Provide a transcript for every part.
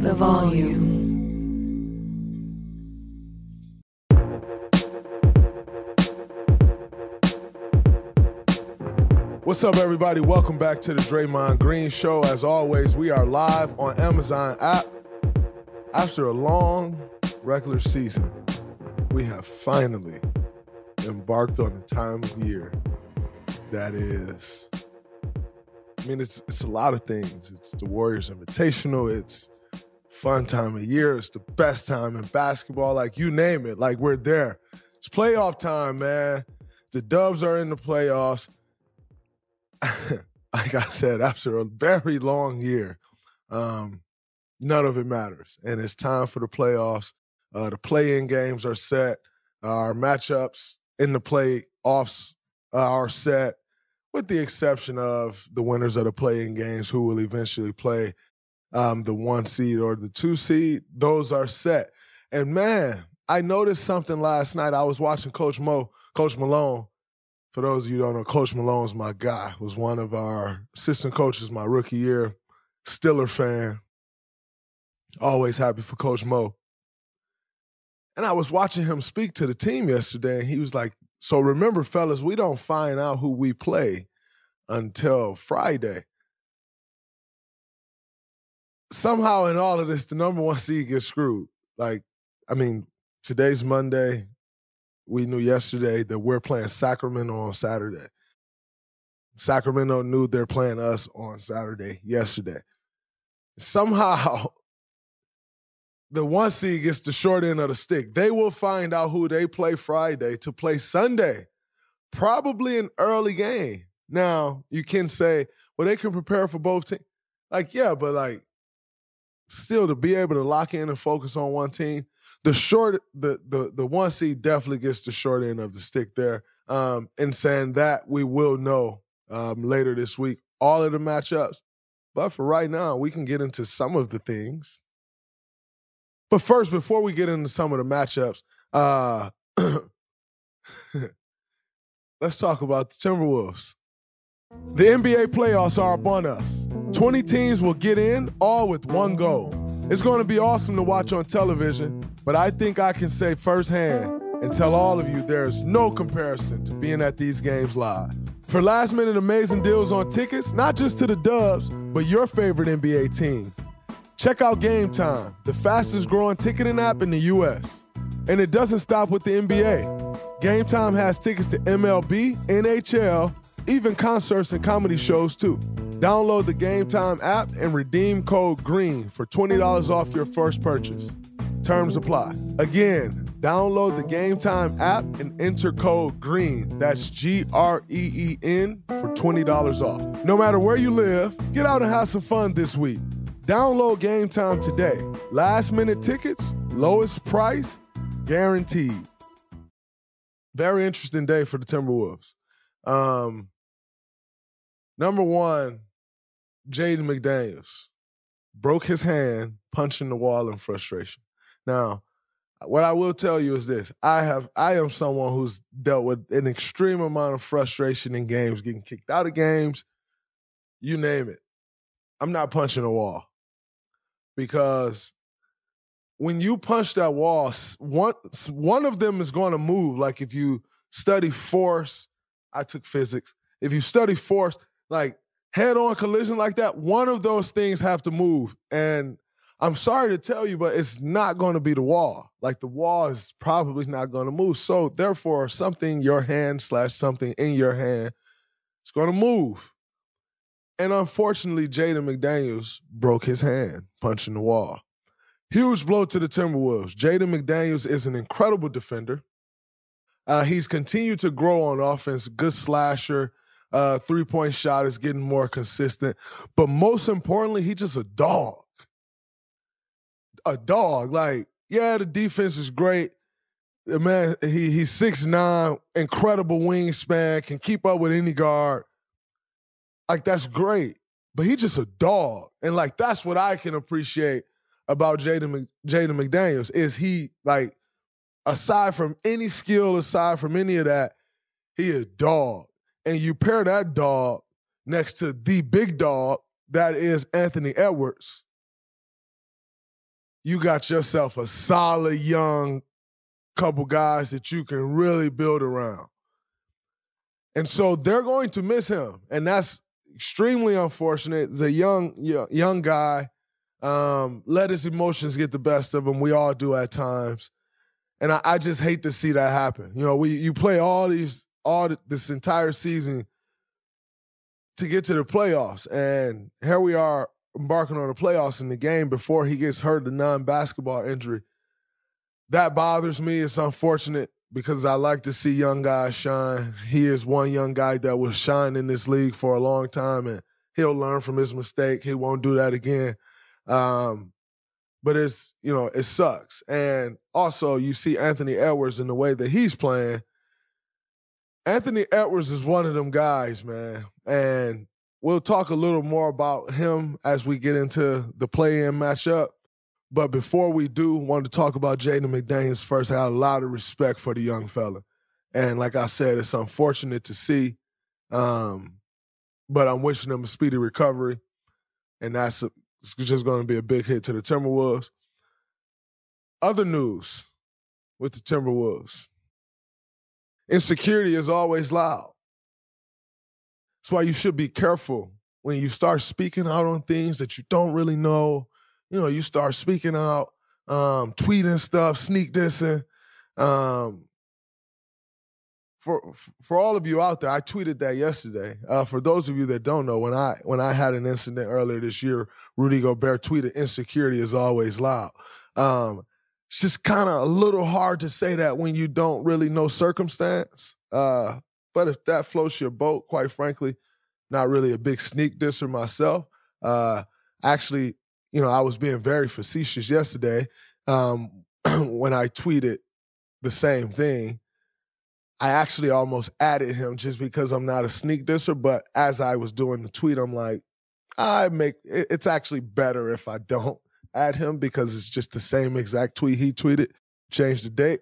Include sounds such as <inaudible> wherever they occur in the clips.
The volume. What's up, everybody? Welcome back to the Draymond Green Show. As always, we are live on Amazon app. After a long regular season, we have finally embarked on a time of year that is. I mean, it's it's a lot of things. It's the Warriors Invitational. It's fun time of year. It's the best time in basketball. Like you name it. Like we're there. It's playoff time, man. The Dubs are in the playoffs. <laughs> like I said, after a very long year, um, none of it matters. And it's time for the playoffs. Uh, the play-in games are set. Our matchups in the playoffs uh, are set, with the exception of the winners of the play-in games who will eventually play um, the one seed or the two seed. Those are set. And man, I noticed something last night. I was watching Coach Mo, Coach Malone, for those of you don't know, Coach Malone's my guy. Was one of our assistant coaches my rookie year. Stiller fan. Always happy for Coach Mo. And I was watching him speak to the team yesterday, and he was like, "So remember, fellas, we don't find out who we play until Friday." Somehow, in all of this, the number one seed gets screwed. Like, I mean, today's Monday we knew yesterday that we're playing Sacramento on Saturday. Sacramento knew they're playing us on Saturday yesterday. Somehow, <laughs> the one seed gets the short end of the stick. They will find out who they play Friday to play Sunday, probably an early game. Now, you can say, well, they can prepare for both teams. Like, yeah, but like, still to be able to lock in and focus on one team, the short the the the one seed definitely gets the short end of the stick there. Um, in saying that, we will know um, later this week all of the matchups. But for right now, we can get into some of the things. But first, before we get into some of the matchups, uh, <clears throat> let's talk about the Timberwolves. The NBA playoffs are upon us. 20 teams will get in, all with one goal. It's going to be awesome to watch on television, but I think I can say firsthand and tell all of you there is no comparison to being at these games live. For last minute amazing deals on tickets, not just to the Dubs, but your favorite NBA team, check out Game Time, the fastest growing ticketing app in the US. And it doesn't stop with the NBA. Game Time has tickets to MLB, NHL, even concerts and comedy shows too. Download the Game Time app and redeem code GREEN for $20 off your first purchase. Terms apply. Again, download the Game Time app and enter code GREEN. That's G R E E N for $20 off. No matter where you live, get out and have some fun this week. Download Game Time today. Last minute tickets, lowest price, guaranteed. Very interesting day for the Timberwolves. Um, number one, Jaden McDaniels broke his hand punching the wall in frustration. Now, what I will tell you is this: I have I am someone who's dealt with an extreme amount of frustration in games, getting kicked out of games, you name it. I'm not punching a wall. because when you punch that wall, one one of them is going to move. Like if you study force, I took physics. If you study force, like head on collision like that, one of those things have to move. And I'm sorry to tell you, but it's not going to be the wall. Like the wall is probably not going to move. So therefore, something your hand slash something in your hand is going to move. And unfortunately, Jaden McDaniels broke his hand punching the wall. Huge blow to the Timberwolves. Jaden McDaniels is an incredible defender. Uh, he's continued to grow on offense. Good slasher. Uh, three point shot is getting more consistent. But most importantly, he's just a dog. A dog. Like, yeah, the defense is great. The man, he he's six nine, incredible wingspan, can keep up with any guard. Like that's great. But he's just a dog. And like that's what I can appreciate about Jaden Jaden McDaniels is he like aside from any skill, aside from any of that, he a dog. And you pair that dog next to the big dog that is Anthony Edwards, you got yourself a solid young couple guys that you can really build around. And so they're going to miss him. And that's extremely unfortunate. The young young guy um, let his emotions get the best of him. We all do at times and I, I, just hate to see that happen. You know, we you play all these all this entire season to get to the playoffs, and here we are embarking on the playoffs in the game before he gets hurt the non-basketball injury. That bothers me. It's unfortunate because I like to see young guys shine. He is one young guy that will shine in this league for a long time, and he'll learn from his mistake. He won't do that again. Um, but it's you know it sucks. And also you see Anthony Edwards in the way that he's playing. Anthony Edwards is one of them guys, man, and we'll talk a little more about him as we get into the play-in matchup. But before we do, want to talk about Jaden McDaniels first. I got a lot of respect for the young fella, and like I said, it's unfortunate to see, um, but I'm wishing him a speedy recovery, and that's it's just going to be a big hit to the Timberwolves. Other news with the Timberwolves insecurity is always loud. That's why you should be careful when you start speaking out on things that you don't really know. You know, you start speaking out, um, tweeting stuff, sneak dissing. Um, for for all of you out there, I tweeted that yesterday. Uh, for those of you that don't know, when I when I had an incident earlier this year, Rudy Gobert tweeted, "Insecurity is always loud." Um, it's just kind of a little hard to say that when you don't really know circumstance. Uh, but if that floats your boat, quite frankly, not really a big sneak disser myself. Uh, actually, you know, I was being very facetious yesterday um, <clears throat> when I tweeted the same thing I actually almost added him just because I'm not a sneak disser. But as I was doing the tweet, I'm like, I make it's actually better if I don't add him because it's just the same exact tweet he tweeted, change the date.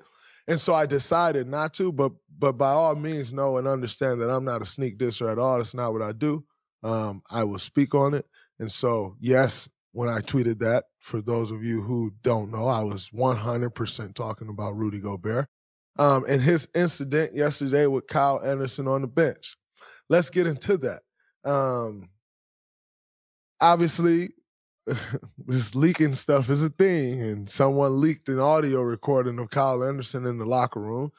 And so I decided not to, but but by all means know and understand that I'm not a sneak disser at all. That's not what I do. Um, I will speak on it. And so, yes, when I tweeted that, for those of you who don't know, I was 100% talking about Rudy Gobert um, and his incident yesterday with Kyle Anderson on the bench. Let's get into that. Um, obviously, <laughs> this leaking stuff is a thing, and someone leaked an audio recording of Kyle Anderson in the locker room.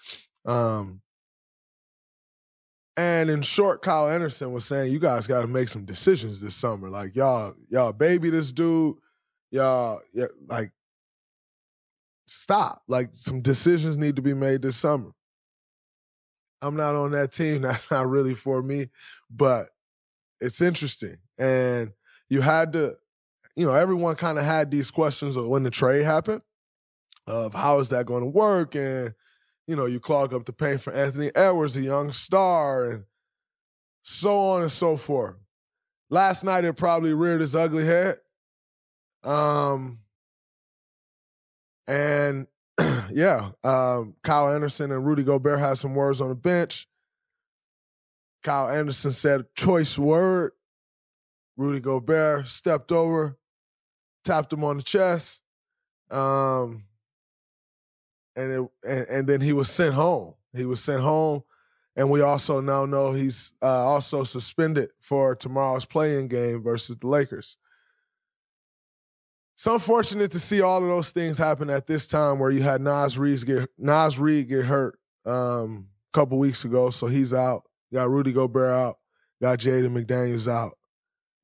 Um, and in short, Kyle Anderson was saying, "You guys got to make some decisions this summer. Like y'all, y'all baby this dude. Y'all, like stop. Like some decisions need to be made this summer. I'm not on that team. <laughs> That's not really for me, but it's interesting. And you had to, you know, everyone kind of had these questions of when the trade happened of how is that going to work? And, you know, you clog up the paint for Anthony Edwards, a young star, and so on and so forth. Last night it probably reared its ugly head. Um, and <clears throat> yeah, um, Kyle Anderson and Rudy Gobert had some words on the bench. Kyle Anderson said choice word. Rudy Gobert stepped over, tapped him on the chest, um, and it and, and then he was sent home. He was sent home, and we also now know he's uh, also suspended for tomorrow's play-in game versus the Lakers. It's unfortunate to see all of those things happen at this time where you had Naz Reid get Naz Reid get hurt um, a couple weeks ago, so he's out. You got Rudy Gobert out. Got Jaden McDaniels out.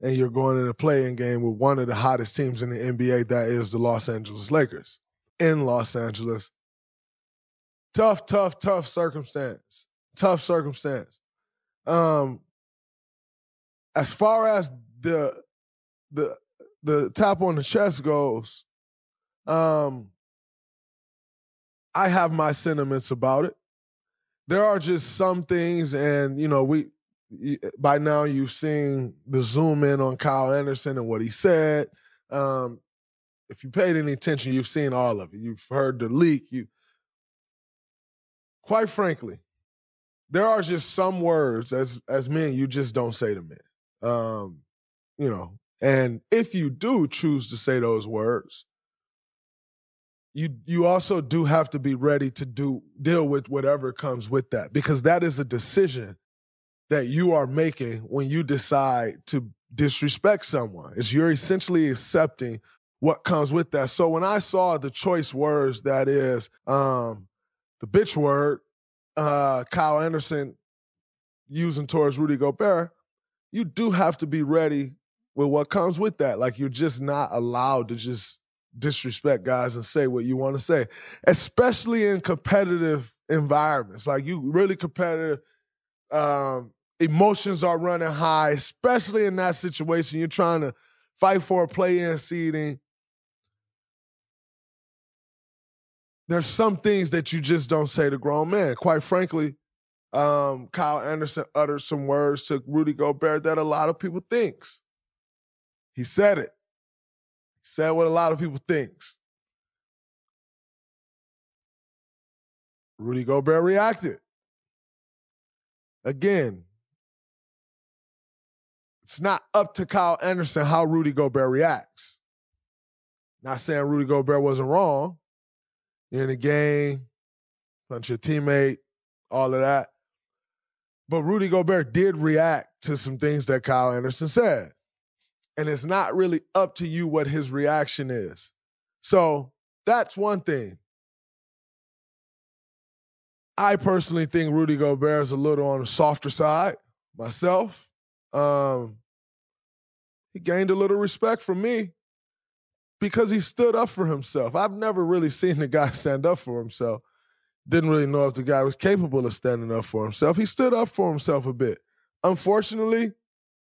And you're going in a play-in game with one of the hottest teams in the NBA, that is the Los Angeles Lakers in Los Angeles. Tough, tough, tough circumstance. Tough circumstance. Um, as far as the the the tap on the chest goes, um, I have my sentiments about it. There are just some things, and you know, we by now you've seen the zoom in on Kyle Anderson and what he said. Um, if you paid any attention, you've seen all of it. You've heard the leak. You, quite frankly, there are just some words as as men you just don't say to men. Um, you know, and if you do choose to say those words, you you also do have to be ready to do deal with whatever comes with that because that is a decision that you are making when you decide to disrespect someone. Is you're essentially accepting what comes with that. So when I saw the choice words that is um the bitch word, uh Kyle Anderson using towards Rudy Gobert, you do have to be ready with what comes with that. Like you're just not allowed to just disrespect guys and say what you want to say, especially in competitive environments. Like you really competitive, um, emotions are running high, especially in that situation. You're trying to fight for a play-in seeding. There's some things that you just don't say to grown men. Quite frankly, um, Kyle Anderson uttered some words to Rudy Gobert that a lot of people thinks. He said it. He said what a lot of people thinks. Rudy Gobert reacted. Again, it's not up to Kyle Anderson how Rudy Gobert reacts. Not saying Rudy Gobert wasn't wrong. You're in the game, punch your teammate, all of that. But Rudy Gobert did react to some things that Kyle Anderson said and it's not really up to you what his reaction is. So that's one thing. I personally think Rudy Gobert is a little on the softer side myself. Um, he gained a little respect from me because he stood up for himself. I've never really seen the guy <laughs> stand up for himself. Didn't really know if the guy was capable of standing up for himself. He stood up for himself a bit. Unfortunately,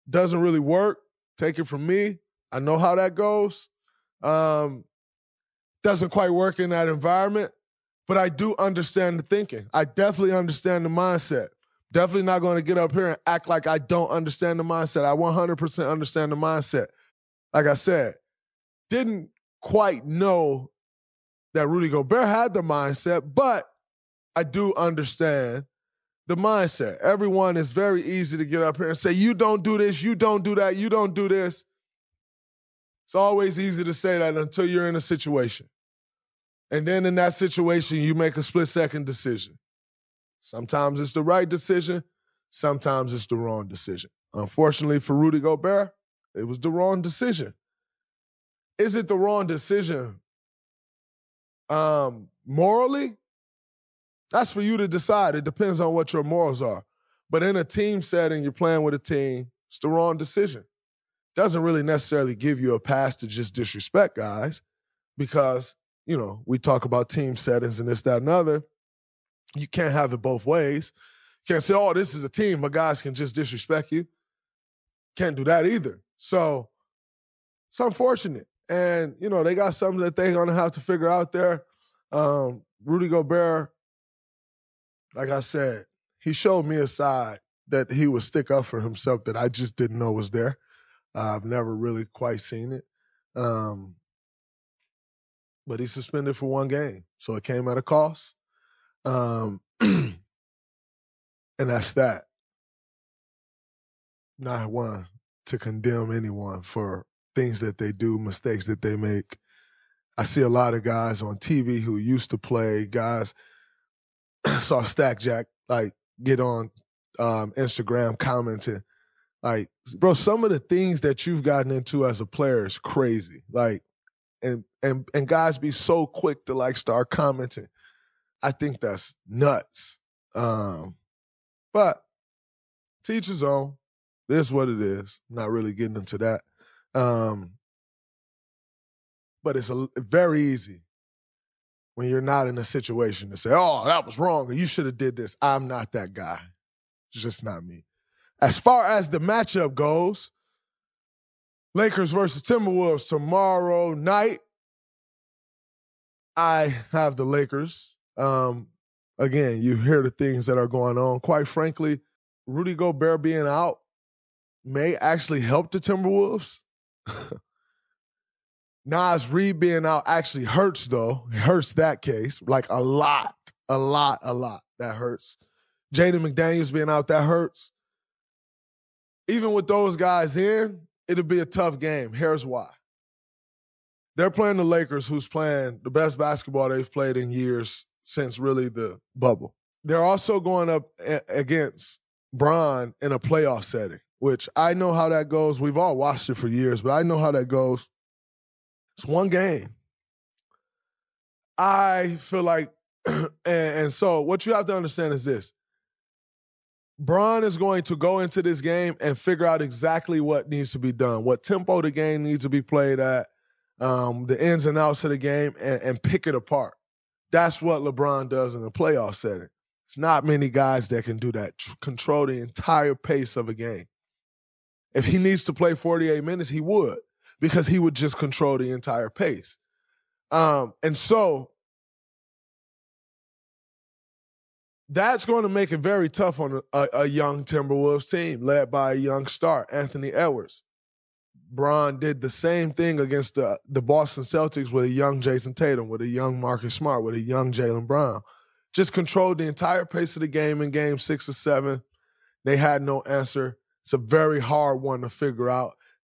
doesn't really work Take it from me. I know how that goes. Um, doesn't quite work in that environment, but I do understand the thinking. I definitely understand the mindset. Definitely not going to get up here and act like I don't understand the mindset. I 100% understand the mindset. Like I said, didn't quite know that Rudy Gobert had the mindset, but I do understand the mindset. Everyone is very easy to get up here and say, you don't do this, you don't do that, you don't do this. It's always easy to say that until you're in a situation. And then in that situation, you make a split second decision. Sometimes it's the right decision, sometimes it's the wrong decision. Unfortunately for Rudy Gobert, it was the wrong decision. Is it the wrong decision um, morally? That's for you to decide. It depends on what your morals are. But in a team setting, you're playing with a team, it's the wrong decision. Doesn't really necessarily give you a pass to just disrespect guys because, you know, we talk about team settings and this, that, and other. You can't have it both ways. You can't say, oh, this is a team, but guys can just disrespect you. Can't do that either. So it's unfortunate. And, you know, they got something that they're going to have to figure out there. Um, Rudy Gobert like I said, he showed me a side that he would stick up for himself that I just didn't know was there. Uh, I've never really quite seen it. Um, but he's suspended for one game. So it came at a cost. Um, <clears throat> and that's that. Not one to condemn anyone for things that they do, mistakes that they make. I see a lot of guys on TV who used to play, guys <clears throat> saw Stack Jack like get on um, Instagram commenting. Like, bro, some of the things that you've gotten into as a player is crazy. Like, and and and guys be so quick to like start commenting. I think that's nuts. Um, but teacher's own. This is what it is. not really getting into that. Um, but it's a, very easy when you're not in a situation to say, "Oh, that was wrong," or "You should have did this." I'm not that guy. It's just not me. As far as the matchup goes, Lakers versus Timberwolves tomorrow night. I have the Lakers. Um, again, you hear the things that are going on. Quite frankly, Rudy Gobert being out may actually help the Timberwolves. <laughs> Naz Reid being out actually hurts, though. It hurts that case, like a lot, a lot, a lot. That hurts. Jaden McDaniels being out, that hurts. Even with those guys in, it'll be a tough game. Here's why. They're playing the Lakers, who's playing the best basketball they've played in years since really the bubble. They're also going up a- against Bron in a playoff setting, which I know how that goes. We've all watched it for years, but I know how that goes. It's one game. I feel like, <clears throat> and, and so what you have to understand is this Bron is going to go into this game and figure out exactly what needs to be done, what tempo the game needs to be played at, um, the ins and outs of the game, and, and pick it apart. That's what LeBron does in a playoff setting. It's not many guys that can do that, control the entire pace of a game. If he needs to play 48 minutes, he would, because he would just control the entire pace. Um, and so that's going to make it very tough on a, a, young Timberwolves team led by a young star, Anthony Edwards. Bron did the same thing against the, the Boston Celtics with a young Jayson Tatum, with a young Marcus Smart, with a young Jaylen Brown. Just controlled the entire pace of the game in game six or seven. They had no answer. It's a very hard one to figure out.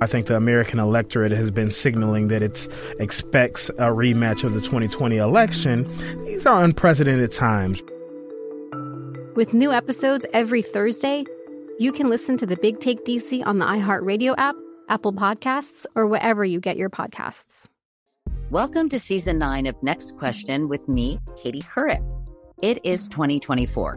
I think the American electorate has been signaling that it expects a rematch of the 2020 election. These are unprecedented times. With new episodes every Thursday, you can listen to the Big Take DC on the iHeartRadio app Apple Podcasts, or wherever you get your podcasts. Welcome to season nine of Next Question with me, Katie Couric. It is 2024,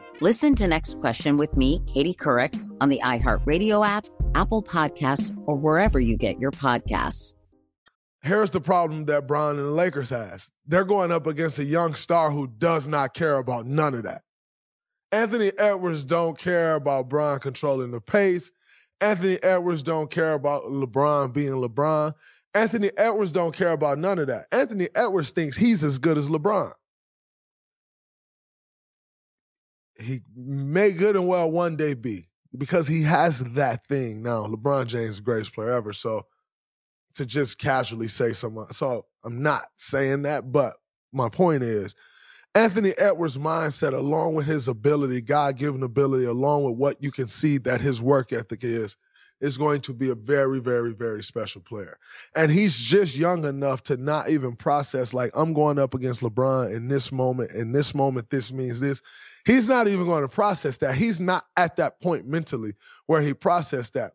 Listen to Next Question with me, Katie Couric, on the iHeartRadio app, Apple Podcasts, or wherever you get your podcasts. Here's the problem that Bron and the Lakers has. They're going up against a young star who does not care about none of that. Anthony Edwards don't care about Bron controlling the pace. Anthony Edwards don't care about LeBron being LeBron. Anthony Edwards don't care about none of that. Anthony Edwards thinks he's as good as LeBron. He may good and well one day be because he has that thing now. LeBron James, greatest player ever. So to just casually say something, so I'm not saying that, but my point is Anthony Edwards' mindset, along with his ability, God given ability, along with what you can see that his work ethic is, is going to be a very, very, very special player. And he's just young enough to not even process, like, I'm going up against LeBron in this moment. In this moment, this means this. He's not even going to process that. He's not at that point mentally where he processed that.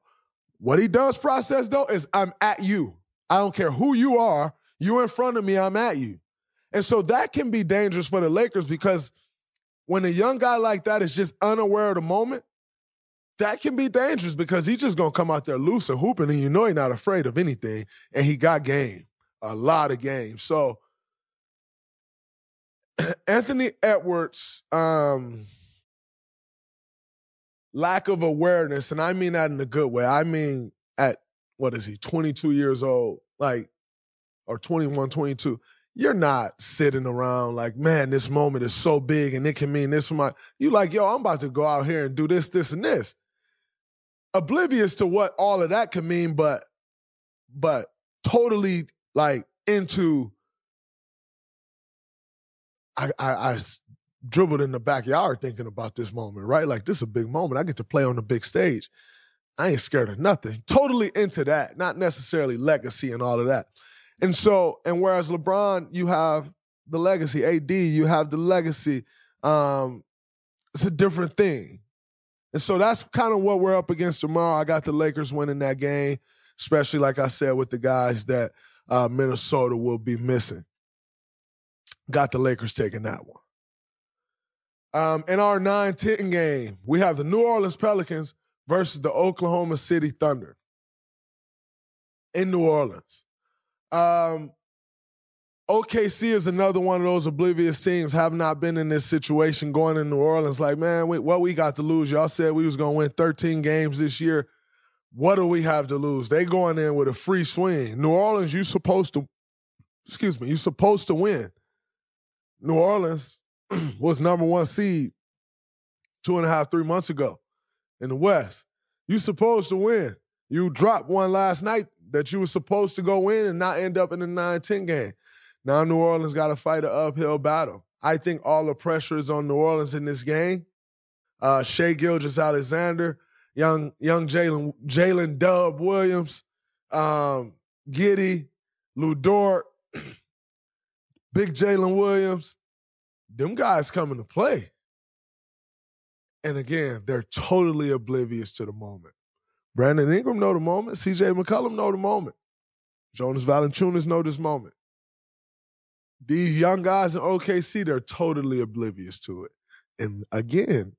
What he does process, though, is I'm at you. I don't care who you are. You're in front of me, I'm at you. And so that can be dangerous for the Lakers because when a young guy like that is just unaware of the moment, that can be dangerous because he's just gonna come out there loose and hooping, and you know he's not afraid of anything. And he got game, a lot of game. So <clears throat> Anthony Edwards, um, lack of awareness, and I mean that in a good way. I mean at what is he, 22 years old, like, or 21, 22. You're not sitting around like, man, this moment is so big and it can mean this for my. You like, yo, I'm about to go out here and do this, this, and this oblivious to what all of that could mean, but but totally like into I, I, I dribbled in the backyard thinking about this moment, right? Like this is a big moment. I get to play on the big stage. I ain't scared of nothing. Totally into that, not necessarily legacy and all of that. And so, and whereas LeBron, you have the legacy. AD, you have the legacy. Um, it's a different thing. And so that's kind of what we're up against tomorrow. I got the Lakers winning that game, especially like I said with the guys that uh, Minnesota will be missing. Got the Lakers taking that one. Um, in our 9 10 game, we have the New Orleans Pelicans versus the Oklahoma City Thunder in New Orleans. Um, OKC is another one of those oblivious teams. Have not been in this situation going in New Orleans. Like, man, we, what we got to lose? Y'all said we was gonna win 13 games this year. What do we have to lose? They going in with a free swing. New Orleans, you supposed to, excuse me, you supposed to win. New Orleans <clears throat> was number one seed two and a half, three months ago in the West. You supposed to win. You dropped one last night that you were supposed to go in and not end up in the 9-10 game. Now New Orleans got to fight an uphill battle. I think all the pressure is on New Orleans in this game. Uh, Shai Gilgeous-Alexander, young young Jalen Jalen Dub Williams, um, Giddey, Lu Dort, <clears throat> Big Jalen Williams, them guys coming to play. And again, they're totally oblivious to the moment. Brandon Ingram know the moment. CJ McCollum know the moment. Jonas Valanciunas know this moment. These young guys in OKC, they're totally oblivious to it. And again,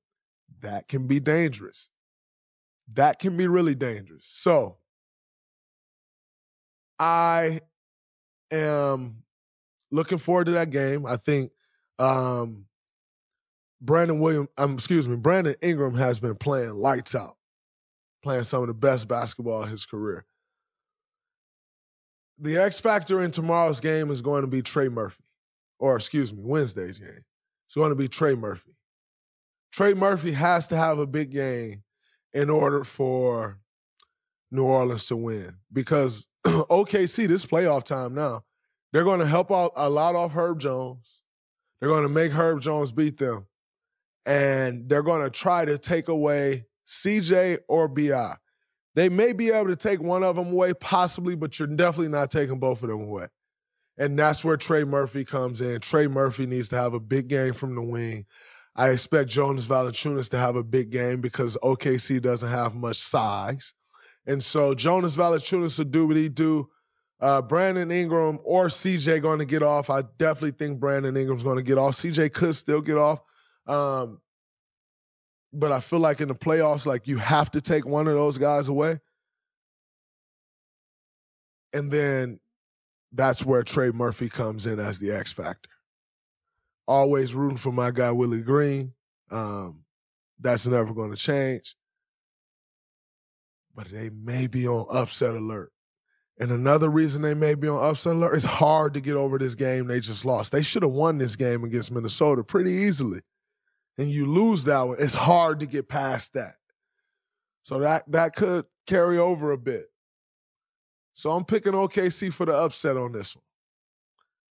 that can be dangerous. That can be really dangerous. So I am looking forward to that game. I think um, Brandon Williams, um, excuse me, Brandon Ingram has been playing lights out, playing some of the best basketball in his career the X factor in tomorrow's game is going to be Trey Murphy, or excuse me, Wednesday's game. It's going to be Trey Murphy. Trey Murphy has to have a big game in order for New Orleans to win because <clears throat> OKC, this playoff time now, they're going to help out a lot off Herb Jones. They're going to make Herb Jones beat them. And they're going to try to take away CJ or BI. They may be able to take one of them away, possibly, but you're definitely not taking both of them away. And that's where Trey Murphy comes in. Trey Murphy needs to have a big game from the wing. I expect Jonas Valanciunas to have a big game because OKC doesn't have much size. And so Jonas Valanciunas will do what he do. Uh, Brandon Ingram or CJ going to get off. I definitely think Brandon Ingram's going to get off. CJ could still get off. Um, but I feel like in the playoffs, like you have to take one of those guys away. And then that's where Trey Murphy comes in as the X factor. Always rooting for my guy Willie Green. Um, that's never going to change. But they may be on upset alert. And another reason they may be on upset alert is hard to get over this game they just lost. They should have won this game against Minnesota pretty easily. And you lose that one, it's hard to get past that. So that that could carry over a bit. So I'm picking OKC for the upset on this one.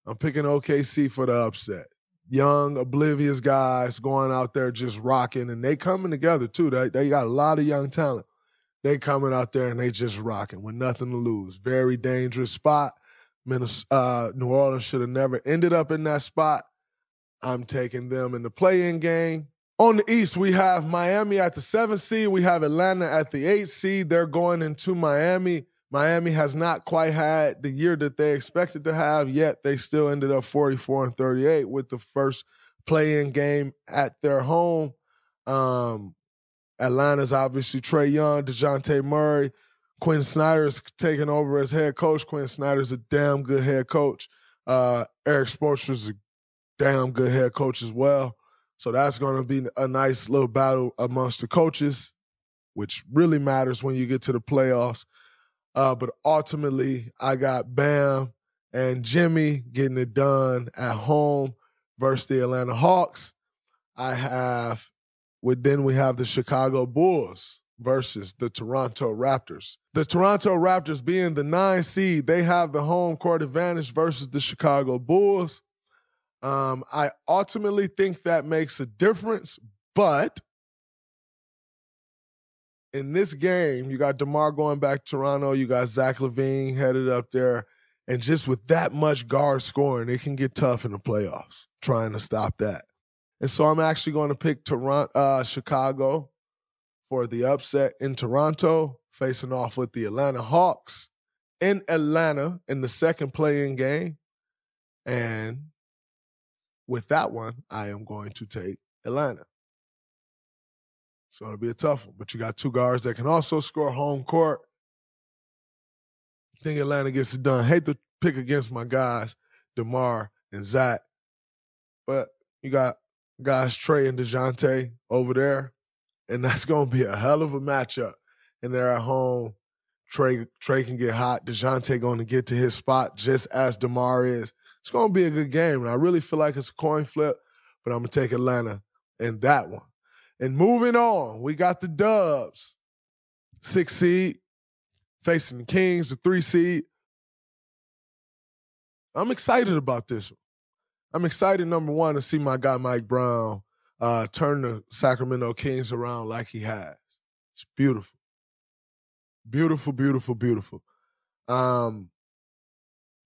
I'm picking OKC for the upset. Young, oblivious guys going out there just rocking, and they coming together too. They, they got a lot of young talent. They coming out there and they just rocking with nothing to lose. Very dangerous spot. Minnesota, uh, New Orleans should have never ended up in that spot. I'm taking them in the play-in game. On the East, we have Miami at the seventh seed. We have Atlanta at the eighth seed. They're going into Miami. Miami has not quite had the year that they expected to have yet. They still ended up 44 and 38 with the first play-in game at their home. Um, Atlanta's obviously Trae Young, DeJounte Murray. Quin Snyder's taking over as head coach. Quin Snyder's a damn good head coach. Uh, Erik Spoelstra's a damn good head coach as well. So that's going to be a nice little battle amongst the coaches, which really matters when you get to the playoffs. Uh, but ultimately, I got Bam and Jimmy getting it done at home versus the Atlanta Hawks. I have, with then we have the Chicago Bulls versus the Toronto Raptors. The Toronto Raptors being the nine seed, they have the home court advantage versus the Chicago Bulls. Um, I ultimately think that makes a difference, but in this game, you got DeMar going back to Toronto, you got Zach LaVine headed up there. And just with that much guard scoring, it can get tough in the playoffs trying to stop that. And so I'm actually going to pick Toronto, uh, Chicago for the upset in Toronto, facing off with the Atlanta Hawks in Atlanta in the second play-in game. And with that one, I am going to take Atlanta. It's going to be a tough one. But you got two guards that can also score home court. I think Atlanta gets it done. Hate to pick against my guys, DeMar and Zach. But you got guys Trae and DeJounte over there. And that's to be a hell of a matchup. And they're at home. Trey Trae can get hot. DeJounte to get to his spot just as DeMar is. It's to be a good game. And I really feel like it's a coin flip, but I'm to take Atlanta in that one. And moving on, we got the Dubs, six seed, facing the Kings, the three seed. I'm excited about this one. I'm excited, number one, to see my guy Mike Brown uh, turn the Sacramento Kings around like he has. It's beautiful. Beautiful, beautiful, beautiful. Um,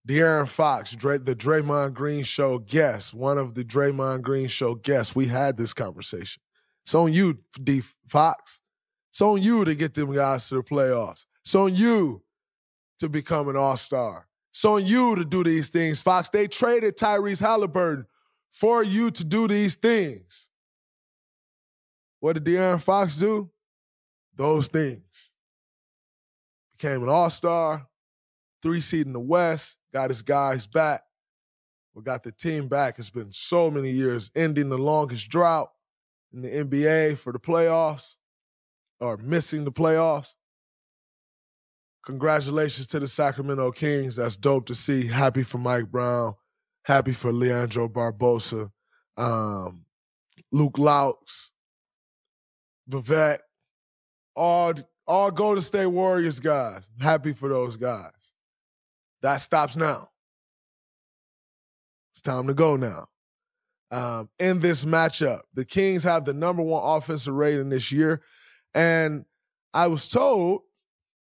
De'Aaron Fox, Dray, the Draymond Green Show guest, one of the Draymond Green Show guests, we had this conversation. It's on you, D Fox. It's on you to get them guys to the playoffs. It's on you to become an all-star. It's on you to do these things, Fox. They traded Tyrese Halliburton for you to do these things. What did De'Aaron Fox do? Those things. Became an all-star, three seed in the West, got his guys back. We got the team back. It's been so many years, ending the longest drought in the NBA for the playoffs or missing the playoffs. Congratulations to the Sacramento Kings. That's dope to see. Happy for Mike Brown. Happy for Leandro Barbosa, um, Luke Loucks, Vivek, all all Golden State Warriors guys. Happy for those guys. That stops now. It's time to go now. Um, in this matchup, the Kings have the number one offensive rating this year. And I was told,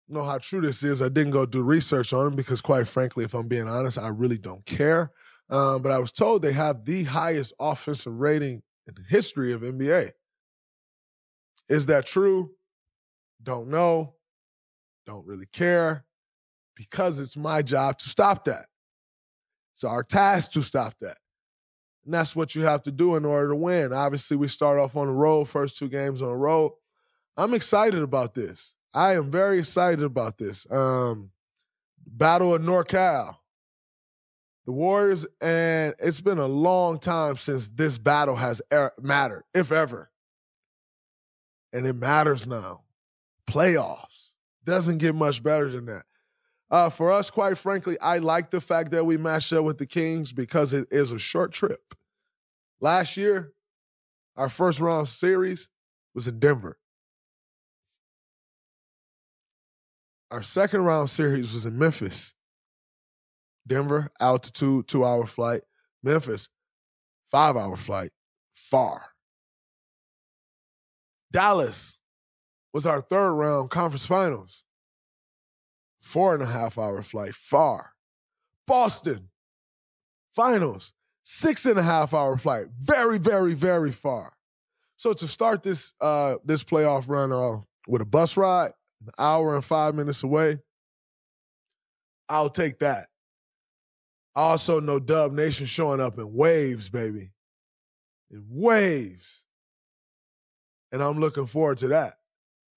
know how true this is. I didn't go do research on them because, quite frankly, if I'm being honest, I really don't care. Um, but I was told they have the highest offensive rating in the history of NBA. Is that true? Don't know. Don't really care because it's my job to stop that. It's our task to stop that. And that's what you have to do in order to win. Obviously, we start off on the road, first two games on the road. I'm excited about this. I am very excited about this. Um, Battle of NorCal. The Warriors, and it's been a long time since this battle has er- mattered, if ever. And it matters now. Playoffs. Doesn't get much better than that. Uh, for us, quite frankly, I like the fact that we matched up with the Kings because it is a short trip. Last year, our first round series was in Denver. Our second round series was in Memphis. Denver, altitude, two hour flight. Memphis, five hour flight, far. Dallas was our third round conference finals. Four and a half hour flight, far. Boston, finals, six and a half hour flight, very, very, very far. So to start this uh, this playoff run off with a bus ride, an hour and five minutes away, I'll take that. Also no Dub Nation showing up in waves, baby. In waves. And I'm looking forward to that.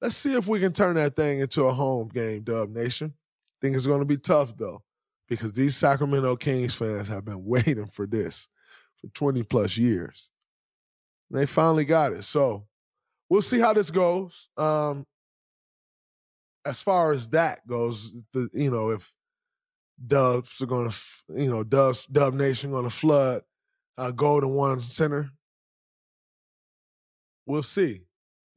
Let's see if we can turn that thing into a home game, Dub Nation. think it's going to be tough, though, because these Sacramento Kings fans have been <laughs> waiting for this for 20 plus years. And they finally got it. So we'll see how this goes. Um, as far as that goes, the, you know, if Dubs are going to, you know, Dubs, Dub Nation going to flood uh, Golden One Center. We'll see.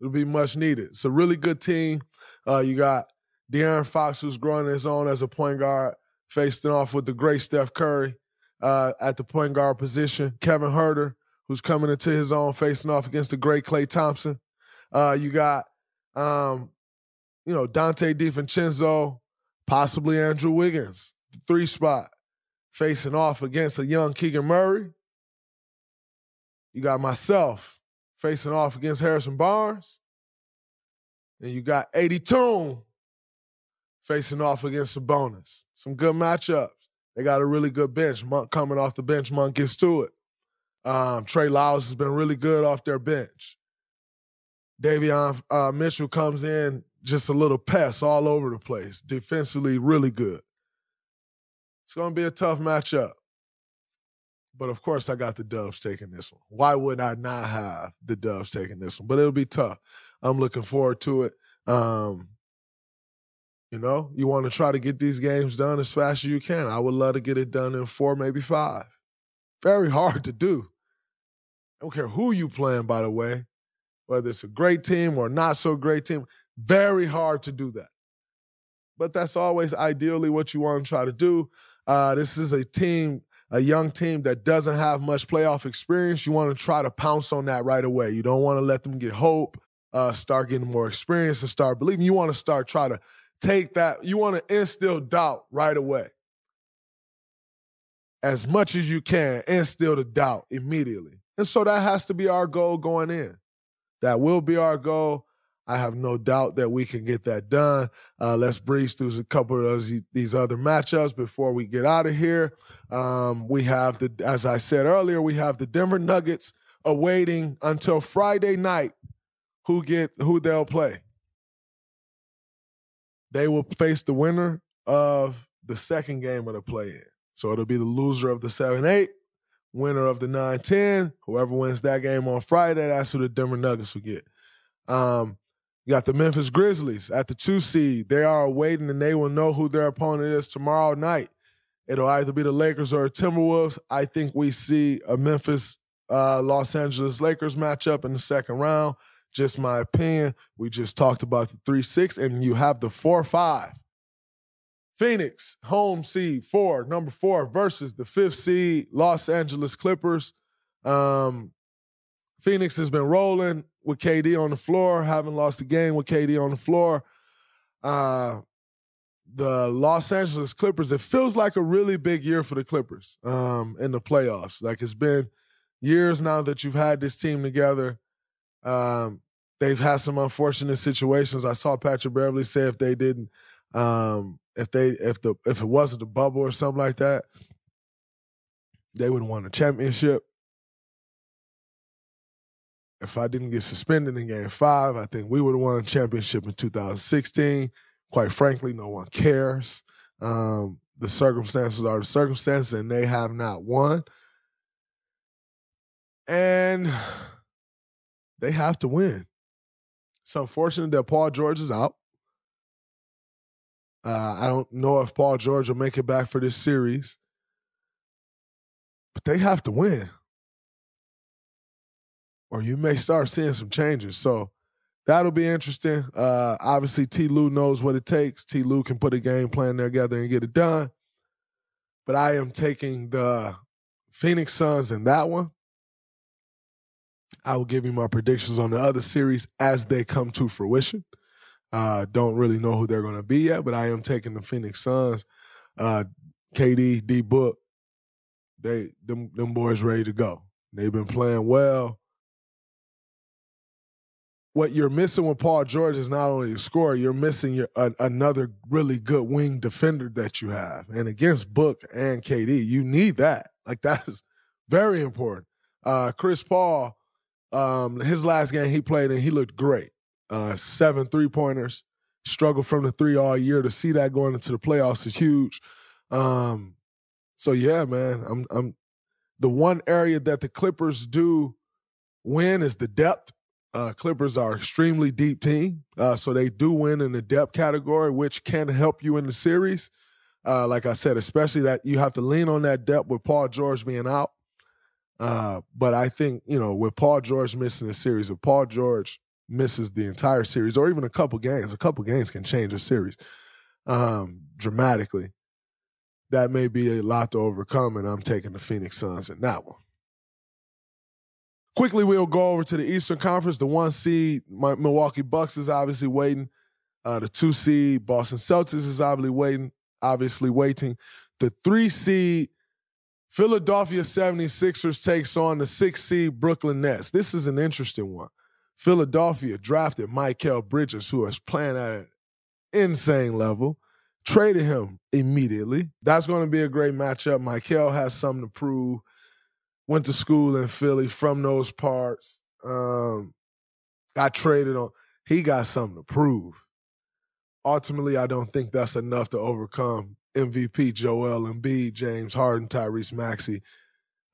It'll be much needed. It's a really good team. Uh, you got De'Aaron Fox, who's growing his own as a point guard, facing off with the great Steph Curry uh, at the point guard position. Kevin Huerter, who's coming into his own, facing off against the great Klay Thompson. Uh, you got, um, you know, Donte DiVincenzo, possibly Andrew Wiggins three spot, facing off against a young Keegan Murray. You got myself facing off against Harrison Barnes. And you got 80 Tune facing off against Sabonis. Some good matchups. They got a really good bench. Monk coming off the bench, Monk gets to it. Um, Trey Lyles has been really good off their bench. Davion uh, Mitchell comes in just a little pest all over the place. Defensively, really good. It's going to be a tough matchup. But of course, I got the Dubs taking this one. Why would I not have the Dubs taking this one? But it'll be tough. I'm looking forward to it. Um, you know, you want to try to get these games done as fast as you can. I would love to get it done in four, maybe five. Very hard to do. I don't care who you playing, by the way, whether it's a great team or not so great team. Very hard to do that. But that's always ideally what you want to try to do. Uh, this is a team, a young team that doesn't have much playoff experience. You want to try to pounce on that right away. You don't want to let them get hope, uh, start getting more experience, and start believing. You want to start try to take that. You want to instill doubt right away. As much as you can, instill the doubt immediately. And so that has to be our goal going in. That will be our goal. I have no doubt that we can get that done. Uh, let's breeze through a couple of those, these other matchups before we get out of here. Um, we have the, as I said earlier, we have the Denver Nuggets awaiting until Friday night who get who they'll play. They will face the winner of the second game of the play-in. So it'll be the loser of the 7-8, winner of the 9-10. Whoever wins that game on Friday, that's who the Denver Nuggets will get. Um, you got the Memphis Grizzlies at the two seed. They are waiting and they will know who their opponent is tomorrow night. It'll either be the Lakers or the Timberwolves. I think we see a Memphis uh, Los Angeles Lakers matchup in the second round. just my opinion. We just talked about the 3 6, and you have the 4 5. Phoenix, home seed four, number four, versus the fifth seed, Los Angeles Clippers. Um, Phoenix has been rolling with KD on the floor, haven't lost a game with KD on the floor. Uh, the Los Angeles Clippers, it feels like a really big year for the Clippers um, in the playoffs. Like it's been years now that you've had this team together. Um, they've had some unfortunate situations. I saw Patrick Beverley say if they didn't, um, if they if the if it wasn't a bubble or something like that, they would have won a championship. If I didn't get suspended in game five, I think we would have won a championship in 2016. Quite frankly, no one cares. Um, the circumstances are the circumstances, and they have not won. And they have to win. It's unfortunate that Paul George is out. Uh, I don't know if Paul George will make it back for this series, but they have to win, or you may start seeing some changes. So that'll be interesting. Uh, obviously, T. Lue knows what it takes. T. Lue can put a game plan together and get it done. But I am taking the Phoenix Suns in that one. I will give you my predictions on the other series as they come to fruition. Uh, don't really know who they're going to be yet, but I am taking the Phoenix Suns. Uh, KD, D Book, they them them boys ready to go. They've been playing well. What you're missing with Paul George is not only the scorer, you're missing your, uh, another really good wing defender that you have. And against Book and KD, you need that. Like <laughs> that's very important. Uh, Chris Paul, um, his last game he played and he looked great uh, seven three pointers. Struggled from the three all year. To see that going into the playoffs is huge. Um, so yeah, man, I'm I'm the one area that the Clippers do win is the depth. Uh, Clippers are extremely deep team, uh, so they do win in the depth category, which can help you in the series. Uh, like I said, especially that you have to lean on that depth with Paul George being out. Uh, but I think you know with Paul George missing the series, if Paul George misses the entire series or even a couple games, a couple games can change a series um, dramatically. That may be a lot to overcome, and I'm taking the Phoenix Suns in that one. Quickly, we'll go over to the Eastern Conference. The one seed, Milwaukee Bucks, is obviously waiting. Uh, the two seed, Boston Celtics, is obviously waiting. Obviously waiting. The three seed, Philadelphia 76ers takes on the six seed Brooklyn Nets. This is an interesting one. Philadelphia drafted Mikal Bridges, who is playing at an insane level, traded him immediately. That's going to be a great matchup. Mikal has something to prove. Went to school in Philly from those parts. Um, got traded on. He got something to prove. Ultimately, I don't think that's enough to overcome MVP Joel Embiid, James Harden, Tyrese Maxey,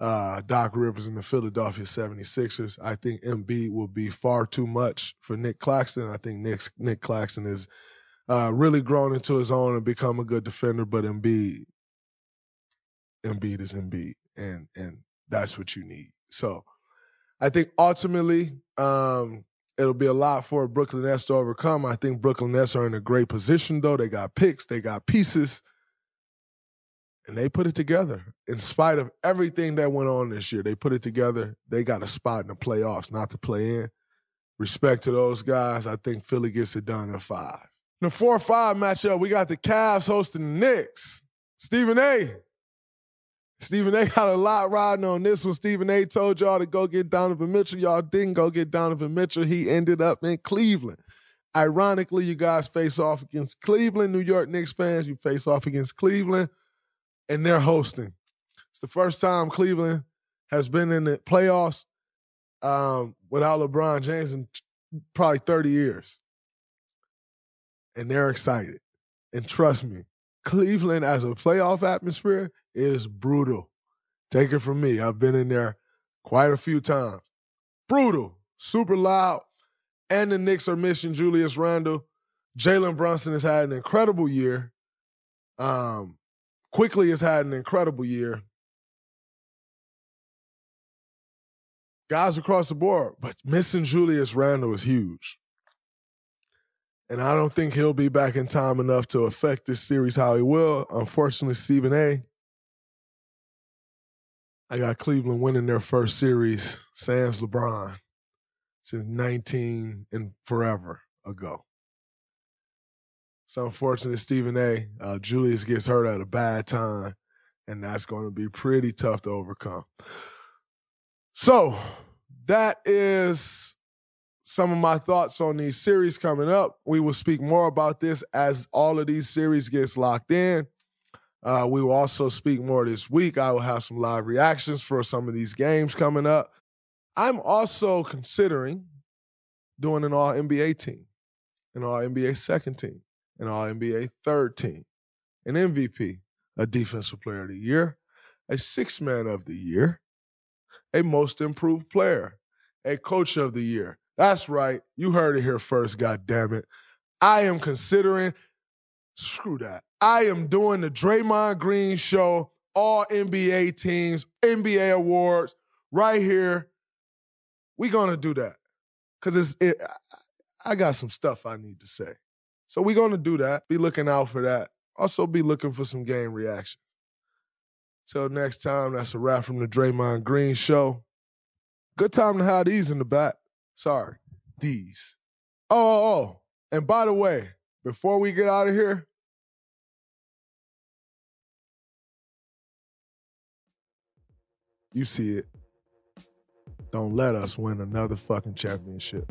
uh, Doc Rivers and the Philadelphia 76ers. I think Embiid will be far too much for Nick Claxton. I think Nick, Nick Claxton is uh, really grown into his own and become a good defender, but Embiid, Embiid is Embiid, and and that's what you need. So I think ultimately um, it'll be a lot for Brooklyn Nets to overcome. I think Brooklyn Nets are in a great position though. They got picks, they got pieces and they put it together in spite of everything that went on this year. They put it together. They got a spot in the playoffs, not to play in. Respect to those guys. I think Philly gets it done in five. In the four five matchup, we got the Cavs hosting the Knicks. Stephen A. Stephen A got a lot riding on this one. Stephen A told y'all to go get Donovan Mitchell. Y'all didn't go get Donovan Mitchell. He ended up in Cleveland. Ironically, you guys face off against Cleveland. New York Knicks fans, you face off against Cleveland and they're hosting. It's the first time Cleveland has been in the playoffs um, without LeBron James in t- probably 30 years. And they're excited. And trust me, Cleveland as a playoff atmosphere is brutal. Take it from me. I've been in there quite a few times. Brutal, super loud. And the Knicks are missing Julius Randle. Jalen Brunson has had an incredible year. Um, quickly has had an incredible year. guys across the board, but missing Julius Randle is huge. And I don't think he'll be back in time enough to affect this series how he will. Unfortunately, Stephen A. I got Cleveland winning their first series, sans LeBron, since 19 and forever ago. It's unfortunate Stephen A. Uh, Julius gets hurt at a bad time, and that's going to be pretty tough to overcome. So that is some of my thoughts on these series coming up. We will speak more about this as all of these series gets locked in. Uh, we will also speak more this week. I will have some live reactions for some of these games coming up. I'm also considering doing an all NBA team, an all NBA second team, an all NBA third team, an MVP, a defensive player of the year, a six man of the year, a most improved player, a coach of the year, that's right. You heard it here first, God damn it. I am considering, screw that. I am doing the Draymond Green show, all NBA teams, NBA awards, right here. we gonna do that. Cause it's it I got some stuff I need to say. So we gonna do that. Be looking out for that. Also be looking for some game reactions. Till next time, that's a wrap from the Draymond Green show. Good time to have these in the back. Sorry, these. Oh, oh, oh, and by the way, before we get out of here, you see it. Don't let us win another fucking championship.